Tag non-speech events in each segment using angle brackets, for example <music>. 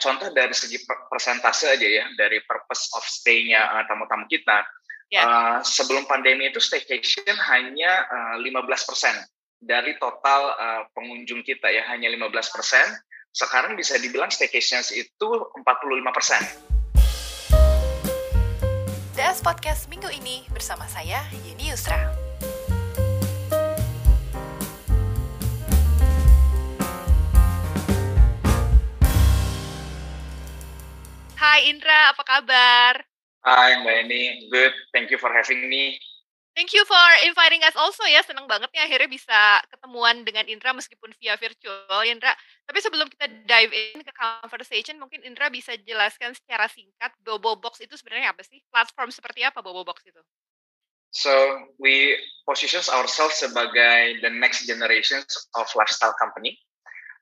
contoh dari segi persentase aja ya, dari purpose of stay-nya uh, tamu-tamu kita, yeah. Ya. uh, sebelum pandemi itu staycation hanya uh, 15% dari total uh, pengunjung kita ya, hanya 15%. Sekarang bisa dibilang staycation itu 45%. DS Podcast minggu ini bersama saya, Yeni Yusra. Hai Indra, apa kabar? Hai Mbak Eni, good. Thank you for having me. Thank you for inviting us also ya. Senang banget nih akhirnya bisa ketemuan dengan Indra meskipun via virtual Indra. Tapi sebelum kita dive in ke conversation, mungkin Indra bisa jelaskan secara singkat Bobo Box itu sebenarnya apa sih? Platform seperti apa Bobo Box itu? So we position ourselves sebagai the next generation of lifestyle company.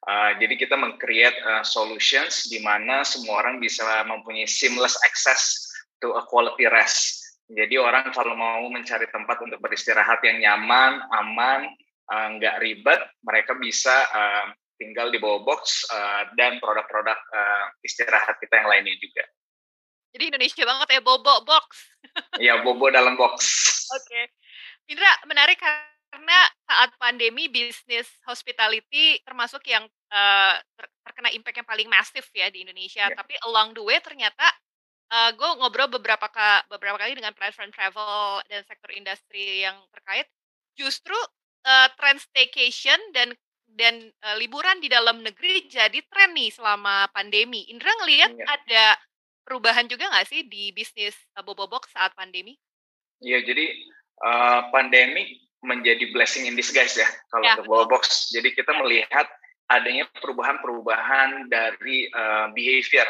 Uh, jadi kita meng-create uh, solutions di mana semua orang bisa mempunyai seamless access to a quality rest. Jadi orang kalau mau mencari tempat untuk beristirahat yang nyaman, aman, uh, nggak ribet, mereka bisa uh, tinggal di bawah box uh, dan produk-produk uh, istirahat kita yang lainnya juga. Jadi Indonesia banget ya bobo box. Iya bobo dalam box. Oke, okay. Indra menarik karena saat pandemi bisnis hospitality termasuk yang uh, terkena impact yang paling masif ya di Indonesia. Yeah. Tapi along the way ternyata uh, gue ngobrol beberapa ka, beberapa kali dengan platform travel dan sektor industri yang terkait, justru uh, trend staycation dan dan uh, liburan di dalam negeri jadi tren nih selama pandemi. Indra ngelihat yeah. ada perubahan juga nggak sih di bisnis uh, Bobo Box saat pandemi? Iya, yeah, jadi uh, pandemi menjadi blessing in disguise ya kalau ya, untuk Bobo Box. Jadi kita melihat adanya perubahan-perubahan dari uh, behavior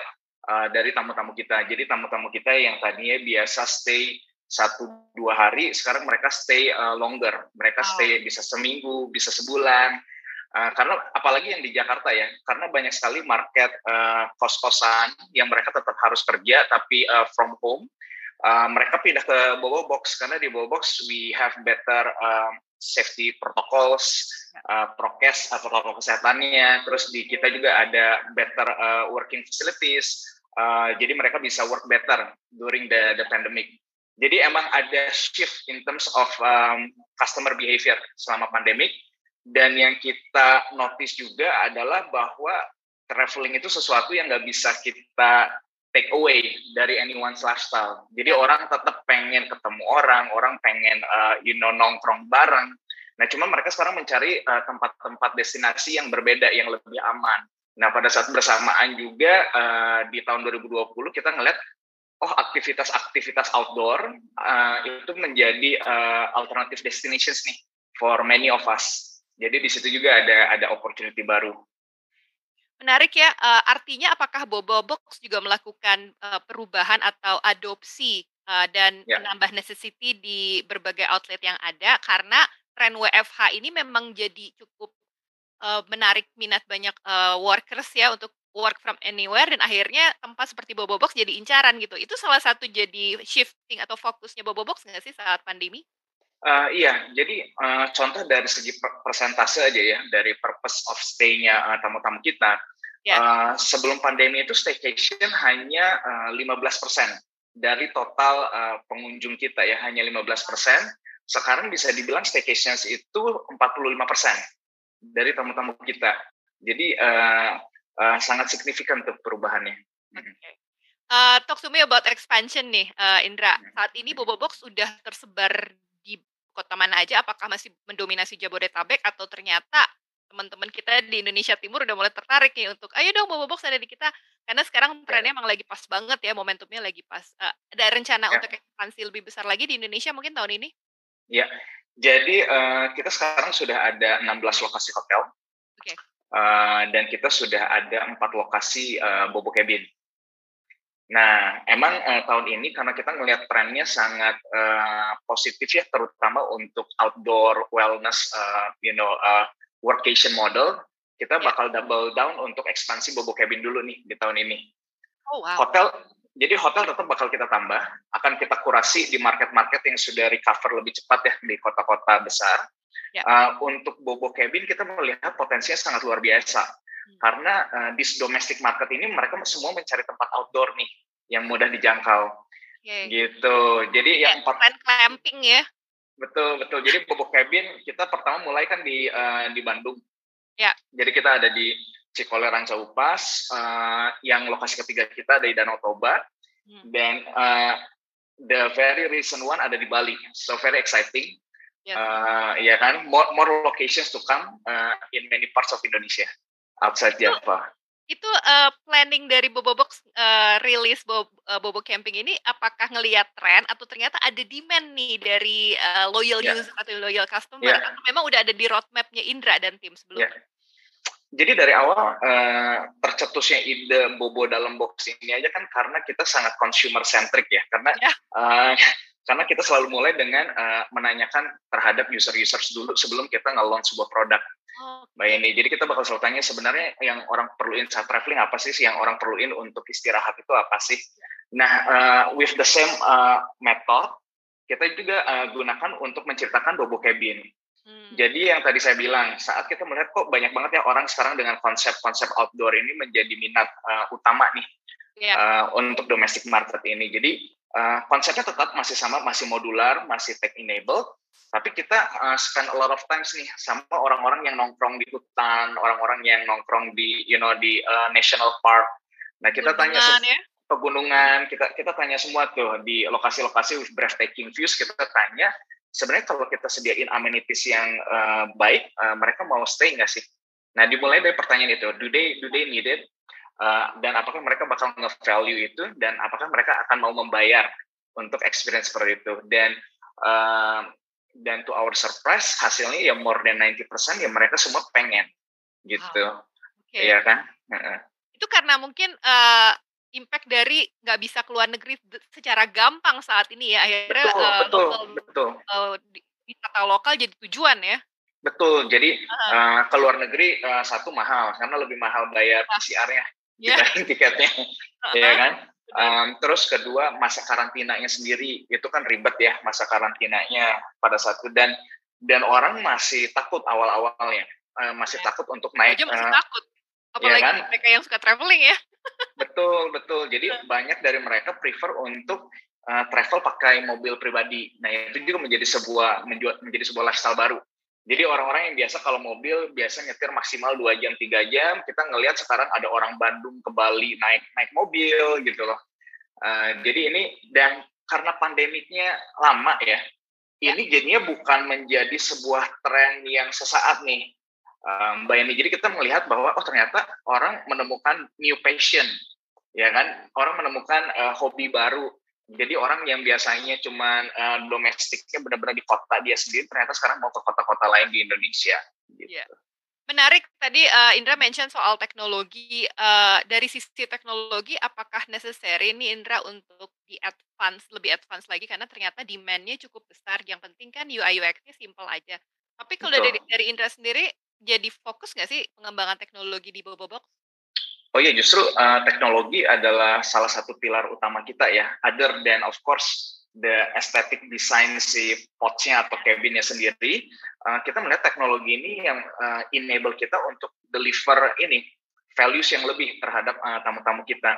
uh, dari tamu-tamu kita. Jadi tamu-tamu kita yang tadinya biasa stay satu dua hari, sekarang mereka stay uh, longer. Mereka oh. stay bisa seminggu, bisa sebulan. Uh, karena apalagi yang di Jakarta ya, karena banyak sekali market uh, kos-kosan yang mereka tetap harus kerja tapi uh, from home uh, mereka pindah ke Bobo Box karena di Bobo Box we have better uh, safety protocols, uh, prokes, uh, protokol kesehatannya. Terus di kita juga ada better uh, working facilities. Uh, jadi mereka bisa work better during the the pandemic. Jadi emang ada shift in terms of um, customer behavior selama pandemic. Dan yang kita notice juga adalah bahwa traveling itu sesuatu yang nggak bisa kita take away dari anyone's lifestyle. Jadi yeah. orang tetap pengen ketemu orang, orang pengen uh, you know nongkrong bareng. Nah, cuma mereka sekarang mencari uh, tempat-tempat destinasi yang berbeda, yang lebih aman. Nah, pada saat bersamaan juga uh, di tahun 2020 kita ngeliat, oh aktivitas-aktivitas outdoor uh, itu menjadi uh, alternative destinations nih for many of us. Jadi di situ juga ada ada opportunity baru. Menarik ya, uh, artinya apakah Bobo Box juga melakukan uh, perubahan atau adopsi uh, dan ya. menambah necessity di berbagai outlet yang ada karena tren WFH ini memang jadi cukup uh, menarik minat banyak uh, workers ya untuk work from anywhere dan akhirnya tempat seperti Bobo Box jadi incaran gitu. Itu salah satu jadi shifting atau fokusnya Bobo Box nggak sih saat pandemi? Uh, iya, jadi uh, contoh dari segi persentase aja ya, dari purpose of stay-nya uh, tamu-tamu kita, yeah. Ya. uh, sebelum pandemi itu staycation hanya uh, 15% dari total uh, pengunjung kita ya, hanya 15%. Sekarang bisa dibilang staycation itu 45% dari tamu-tamu kita. Jadi uh, uh, sangat signifikan tuh perubahannya. Okay. Uh, talk to me about expansion nih, uh, Indra. Hmm. Saat ini Bobo Box sudah tersebar kota mana aja? Apakah masih mendominasi Jabodetabek atau ternyata teman-teman kita di Indonesia Timur udah mulai tertarik nih untuk ayo dong Bobo Box ada di kita karena sekarang iya. trennya emang lagi pas banget ya momentumnya lagi pas. Uh, ada rencana ya. untuk ekspansi lebih besar lagi di Indonesia mungkin tahun ini? Ya, jadi uh, kita sekarang sudah ada 16 lokasi hotel. Oke. Okay. Uh, dan kita sudah ada empat lokasi uh, Bobo Cabin. Nah, emang uh, tahun ini karena kita melihat trennya sangat uh, positif ya, terutama untuk outdoor wellness, uh, you know, uh, workation model, kita ya. bakal double down untuk ekspansi Bobo Cabin dulu nih di tahun ini. Oh, wow. Hotel, jadi hotel tetap bakal kita tambah, akan kita kurasi di market-market yang sudah recover lebih cepat ya di kota-kota besar. Ya. Uh, untuk Bobo Cabin kita melihat potensinya sangat luar biasa. Karena uh, di domestic market ini mereka semua mencari tempat outdoor nih yang mudah dijangkau. Okay. Gitu. Jadi ya, yang empat camping ya. Betul, betul. Jadi Bobo Cabin kita pertama mulai kan di uh, di Bandung. Ya. Jadi kita ada di Cikole Ranca Upas, uh, yang lokasi ketiga kita ada di Danau Toba, hmm. dan uh, the very recent one ada di Bali. So very exciting. Yes. Uh, ya kan, more, more locations to come uh, in many parts of Indonesia outside Java. Itu uh, planning dari Bobo Box uh, rilis Bobo, uh, Bobo Camping ini apakah ngelihat tren atau ternyata ada demand nih dari uh, loyal yeah. user atau loyal customer yeah. atau memang udah ada di roadmapnya Indra dan tim sebelumnya? Yeah. Jadi dari awal uh, tercetusnya ide Bobo dalam box ini aja kan karena kita sangat consumer centric ya karena yeah. Ya. uh, karena kita selalu mulai dengan uh, menanyakan terhadap user-users dulu sebelum kita nge-launch sebuah produk. Mbak ini, jadi kita bakal selalu tanya sebenarnya yang orang perluin saat traveling apa sih, yang orang perluin untuk istirahat itu apa sih? Nah, uh, with the same uh, method, kita juga uh, gunakan untuk menciptakan Bobo Cabin. Hmm. Jadi yang tadi saya bilang, saat kita melihat kok banyak banget ya orang sekarang dengan konsep-konsep outdoor ini menjadi minat uh, utama nih yeah. uh, untuk domestic market ini. Jadi uh, konsepnya tetap masih sama, masih modular, masih tech enabled, tapi kita uh, spend a lot of times nih sama orang-orang yang nongkrong di hutan, orang-orang yang nongkrong di you know di uh, national park. Nah kita tanya ya? pegunungan, kita kita tanya semua tuh di lokasi-lokasi with breathtaking views kita tanya sebenarnya kalau kita sediain amenities yang uh, baik, uh, mereka mau stay nggak sih? Nah dimulai dari pertanyaan itu, do they do they need it? Uh, dan apakah mereka bakal nge-value itu dan apakah mereka akan mau membayar untuk experience seperti itu. Dan uh, dan to our surprise hasilnya ya more than 90% ya mereka semua pengen gitu. Oh, okay. ya kan? Uh itu karena mungkin uh, impact dari nggak bisa keluar negeri secara gampang saat ini ya akhirnya betul, uh, betul, lokal, betul. Uh, wisata lokal jadi tujuan ya? Betul jadi uh, ke luar negeri uh, satu mahal karena lebih mahal bayar PCR-nya yeah. tiketnya, uh-huh. <laughs> ya kan? Um, terus kedua masa karantinanya sendiri itu kan ribet ya masa karantinanya pada saat itu dan dan orang masih takut awal-awalnya uh, masih yeah. takut untuk naik. Aja masih uh, takut, iya apalagi ya kan? mereka yang suka traveling ya. <laughs> betul betul. Jadi yeah. banyak dari mereka prefer untuk uh, travel pakai mobil pribadi. Nah itu juga menjadi sebuah menjadi sebuah lifestyle baru. Jadi orang-orang yang biasa kalau mobil biasa nyetir maksimal dua jam tiga jam, kita ngelihat sekarang ada orang Bandung ke Bali naik naik mobil gitu loh. Uh, jadi ini dan karena pandemiknya lama ya, ya, ini jadinya bukan menjadi sebuah tren yang sesaat nih, um, Mbak Yani. Jadi kita melihat bahwa oh ternyata orang menemukan new passion, ya kan? Orang menemukan uh, hobi baru jadi orang yang biasanya cuma uh, domestiknya benar-benar di kota dia sendiri, ternyata sekarang mau ke kota-kota lain di Indonesia. Gitu. Yeah. Menarik tadi uh, Indra mention soal teknologi. Uh, dari sisi teknologi, apakah necessary ini Indra untuk di advance lebih advance lagi karena ternyata demand-nya cukup besar. Yang penting kan UI UX-nya simple aja. Tapi kalau dari dari Indra sendiri, jadi fokus nggak sih pengembangan teknologi di Bobo Box? Oh iya, justru uh, teknologi adalah salah satu pilar utama kita ya. Other than of course the aesthetic design si potsnya atau cabinnya sendiri, uh, kita melihat teknologi ini yang uh, enable kita untuk deliver ini values yang lebih terhadap uh, tamu-tamu kita.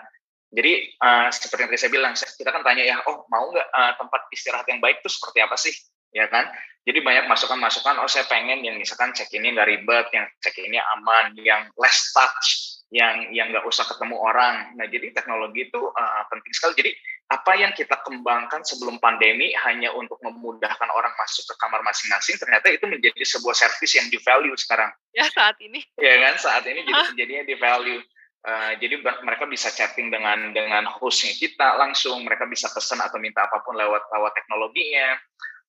Jadi uh, seperti yang tadi saya bilang, kita kan tanya ya, oh mau nggak uh, tempat istirahat yang baik itu seperti apa sih, ya kan? Jadi banyak masukan-masukan, oh saya pengen yang misalkan check ini nggak ribet, yang check ini aman, yang less touch, yang yang nggak usah ketemu orang. Nah, jadi teknologi itu uh, penting sekali. Jadi apa yang kita kembangkan sebelum pandemi hanya untuk memudahkan orang masuk ke kamar masing-masing, ternyata itu menjadi sebuah service yang di value sekarang. Ya saat ini. Ya kan saat ini jadi jadinya di value. Uh, jadi mereka bisa chatting dengan dengan hostnya kita langsung, mereka bisa pesan atau minta apa pun lewat lewat teknologinya.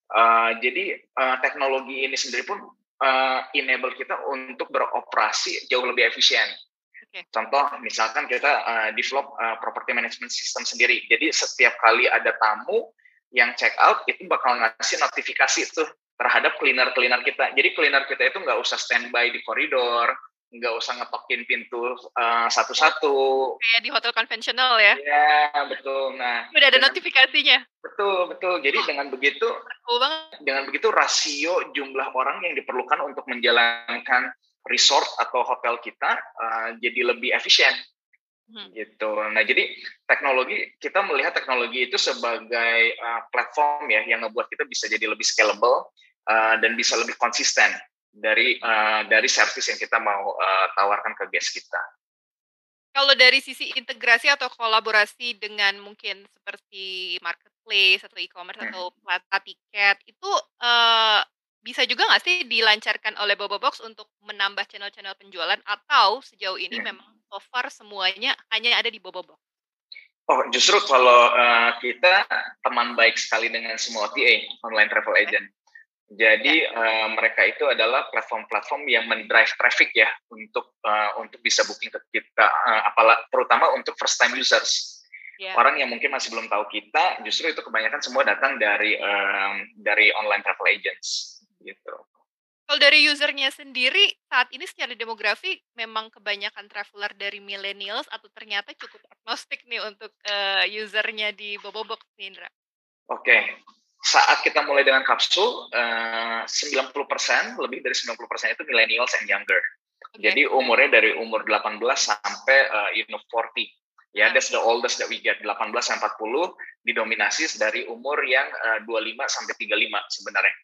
Uh, jadi uh, teknologi ini sendiri pun uh, enable kita untuk beroperasi jauh lebih efisien. Okay. Contoh, misalkan kita uh, develop uh, property management system sendiri. Jadi setiap kali ada tamu yang check out, itu bakal ngasih notifikasi tuh terhadap cleaner-cleaner kita. Jadi cleaner kita itu nggak usah standby di koridor, nggak usah ngetokin pintu uh, satu-satu. Kayak di hotel konvensional ya? Iya, betul. Nah, udah ada dengan, notifikasinya. Betul, betul. Jadi oh, dengan begitu, dengan begitu rasio jumlah orang yang diperlukan untuk menjalankan resort atau hotel kita uh, jadi lebih efisien hmm. gitu. Nah jadi teknologi kita melihat teknologi itu sebagai uh, platform ya yang ngebuat kita bisa jadi lebih scalable uh, dan bisa lebih konsisten dari uh, dari service yang kita mau uh, tawarkan ke guest kita. Kalau dari sisi integrasi atau kolaborasi dengan mungkin seperti marketplace atau e-commerce hmm. atau plata tiket itu uh, bisa juga nggak sih dilancarkan oleh Bobo Box untuk menambah channel-channel penjualan atau sejauh ini hmm. memang so far semuanya hanya ada di Bobo Box? Oh, justru kalau uh, kita teman baik sekali dengan semua OTA, online travel agent. Jadi ya. uh, mereka itu adalah platform-platform yang mendrive traffic ya untuk uh, untuk bisa booking ke kita, uh, apalah terutama untuk first time users. Ya. Orang yang mungkin masih belum tahu kita, justru itu kebanyakan semua datang dari um, dari online travel agents gitu. Kalau dari usernya sendiri saat ini secara demografi memang kebanyakan traveler dari millennials atau ternyata cukup agnostik nih untuk uh, usernya di Bobobox nih Indra? Oke, okay saat kita mulai dengan kapsul, uh, 90% lebih dari 90% itu millennials and younger. Okay. Jadi umurnya dari umur 18 sampai uh, you know 40. Ya, yeah, that's the oldest that we get. 18 sampai 40 didominasi dari umur yang uh, 25 sampai 35 sebenarnya.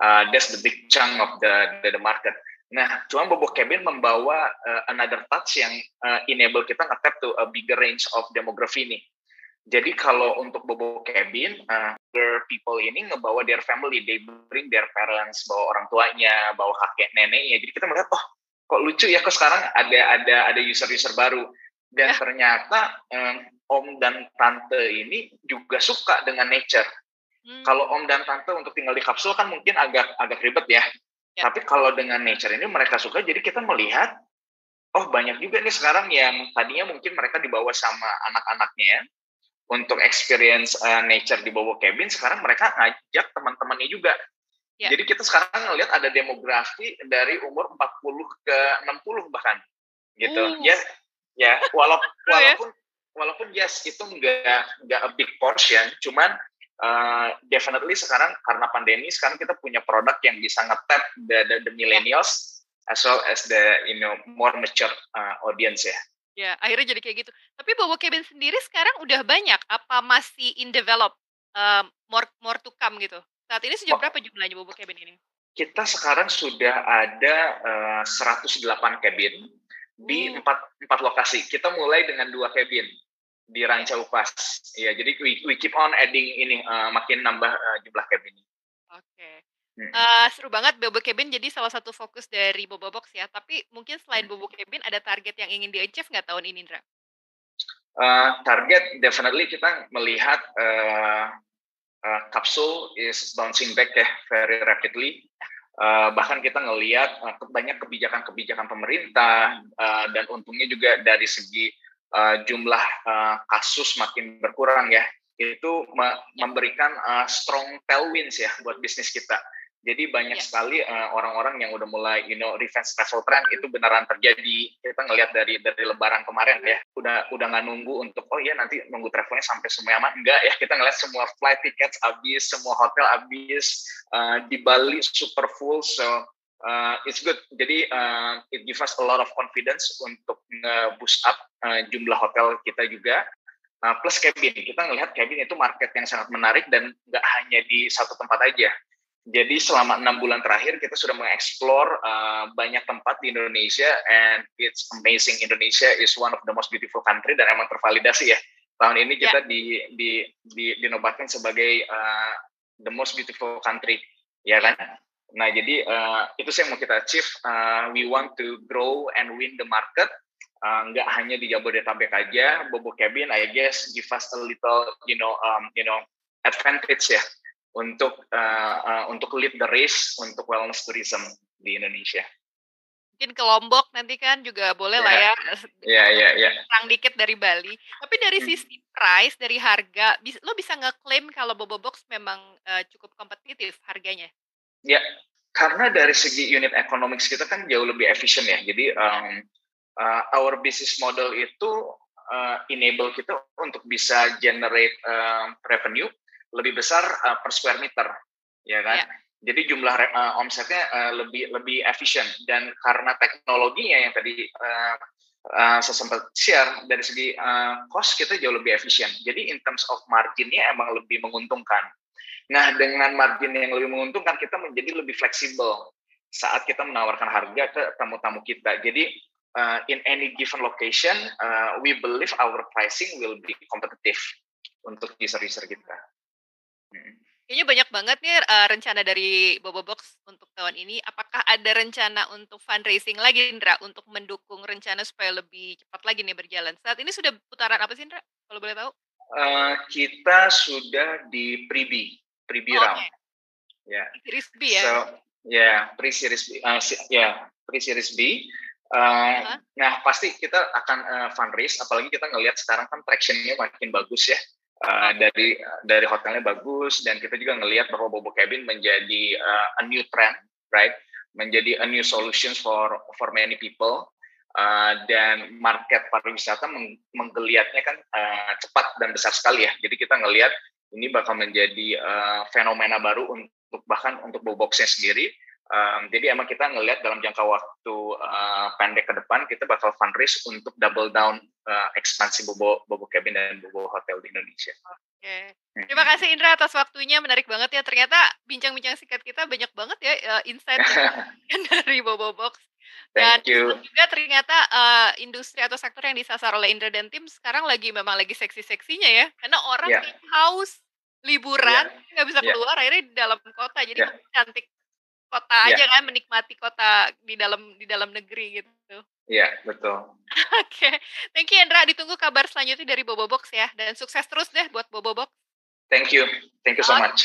Uh, that's the big chunk of the the, the market. Nah, cuma Bobo Cabin membawa uh, another touch yang uh, enable kita nge-tap to a bigger range of demography nih. Jadi kalau untuk Bobo Cabin, uh, people ini ngebawa their family, they bring their parents, bawa orang tuanya, bawa kakek neneknya. Jadi kita melihat, oh kok lucu ya kok sekarang ada ada ada user-user baru. Dan ya. ternyata um, om dan tante ini juga suka dengan nature. Hmm. Kalau om dan tante untuk tinggal di kapsul kan mungkin agak agak ribet ya. ya. Tapi kalau dengan nature ini mereka suka, jadi kita melihat, oh banyak juga nih sekarang yang tadinya mungkin mereka dibawa sama anak-anaknya untuk experience uh, nature di Bobo Cabin, sekarang mereka ngajak teman-temannya juga. Yeah. Jadi kita sekarang ngelihat ada demografi dari umur 40 ke 60 bahkan. Gitu. Uh. Ya, ya walaupun ya? walaupun walaupun yes itu enggak enggak a big portion, cuman uh, definitely sekarang karena pandemi sekarang kita punya produk yang bisa ngetap the, the, the millennials as well as the you know more mature uh, audience ya. Ya, akhirnya jadi kayak gitu. Tapi Bobo Cabin sendiri sekarang udah banyak, apa masih in develop, uh, more more to come gitu? Saat ini sejauh berapa jumlahnya Bobo Cabin ini? Kita sekarang sudah ada uh, 108 cabin di empat empat lokasi. Kita mulai dengan dua cabin di Ranca Upas. Ya, jadi we, we keep on adding ini uh, makin nambah uh, jumlah cabin. Oke. Okay. Uh, seru banget Bobo Cabin jadi salah satu fokus dari Bobo Box ya. Tapi mungkin selain Bobo Cabin ada target yang ingin di-achieve nggak tahun ini, Indra? Uh, target definitely kita melihat uh, uh, kapsul is bouncing back ya very rapidly. Uh, bahkan kita ngelihat uh, banyak kebijakan-kebijakan pemerintah uh, dan untungnya juga dari segi uh, jumlah uh, kasus makin berkurang ya itu memberikan uh, strong tailwinds ya buat bisnis kita jadi banyak yeah. sekali uh, orang-orang yang udah mulai, you know, revenge travel trend itu beneran terjadi. Kita ngelihat dari dari Lebaran kemarin ya, udah udah nggak nunggu untuk oh iya nanti nunggu travelnya sampai semua aman. Enggak ya, kita ngelihat semua flight tickets habis, semua hotel habis, uh, di Bali super full. So uh, it's good. Jadi uh, it gives us a lot of confidence untuk nge-boost up uh, jumlah hotel kita juga. Uh, plus cabin, kita ngelihat cabin itu market yang sangat menarik dan nggak hanya di satu tempat aja jadi selama enam bulan terakhir kita sudah mengeksplor uh, banyak tempat di Indonesia and it's amazing. Indonesia is one of the most beautiful country dan emang tervalidasi ya. Tahun ini kita yeah. di, di, di, dinobatkan sebagai uh, the most beautiful country, ya kan? Nah jadi uh, itu sih yang mau kita achieve. Uh, we want to grow and win the market. Uh, nggak hanya di Jabodetabek aja, Bobo Cabin, I guess, give us a little, you know, um, you know, advantage ya untuk uh, uh, untuk lead the race untuk wellness tourism di Indonesia. Mungkin ke Lombok nanti kan juga boleh yeah. lah ya. Iya iya iya. Kurang dikit dari Bali. Tapi dari hmm. sisi price, dari harga, lo bisa ngeklaim kalau Bobo Box memang uh, cukup kompetitif harganya? Ya, karena dari segi unit economics kita kan jauh lebih efisien ya. Jadi um, uh, our business model itu uh, enable kita untuk bisa generate uh, revenue lebih besar uh, per square meter, ya kan? Yeah. Jadi jumlah uh, omsetnya uh, lebih lebih efisien dan karena teknologinya yang tadi uh, uh, saya sempat share dari segi uh, cost kita jauh lebih efisien. Jadi in terms of marginnya emang lebih menguntungkan. Nah dengan margin yang lebih menguntungkan kita menjadi lebih fleksibel saat kita menawarkan harga ke tamu-tamu kita. Jadi uh, in any given location, uh, we believe our pricing will be competitive untuk user-user kita. Hmm. Kayaknya banyak banget nih uh, rencana dari Bobo Box untuk tahun ini. Apakah ada rencana untuk fundraising lagi, Indra, untuk mendukung rencana supaya lebih cepat lagi nih berjalan? Saat ini sudah putaran apa sih, Indra? Kalau boleh tahu? Uh, kita sudah di pre-B, pre-B oh, round. Okay. Ya. Series B ya? So, ya, yeah, pre-series B. Uh, ya, yeah, pre-series B. Uh, uh-huh. Nah, pasti kita akan uh, fundraise, apalagi kita ngelihat sekarang kan traction-nya makin bagus ya uh, dari dari hotelnya bagus dan kita juga ngelihat bahwa Bobo Cabin menjadi uh, a new trend, right? Menjadi a new solutions for for many people. Uh, dan market pariwisata meng menggeliatnya kan uh, cepat dan besar sekali ya. Jadi kita ngelihat ini bakal menjadi uh, fenomena baru untuk bahkan untuk Boboxnya sendiri. Um, jadi emang kita ngelihat dalam jangka waktu uh, pendek ke depan kita bakal fundraise untuk double down uh, ekspansi Bobo Bobo Cabin dan Bobo Hotel di Indonesia. Oke, hmm. terima kasih Indra atas waktunya menarik banget ya. Ternyata bincang-bincang singkat kita banyak banget ya uh, insight <laughs> <laughs> dari Bobo Box. Dan Thank you. juga ternyata uh, industri atau sektor yang disasar oleh Indra dan tim sekarang lagi memang lagi seksi-seksinya ya. Karena orang yeah. haus liburan iya. nggak yeah. bisa iya. keluar yeah. akhirnya di dalam kota jadi yeah. cantik kota yeah. aja kan menikmati kota di dalam di dalam negeri gitu. Iya, yeah, betul. <laughs> Oke. okay. Thank you Indra, ditunggu kabar selanjutnya dari Bobo Box ya dan sukses terus deh buat Bobo Box. Thank you. Thank you so okay. much.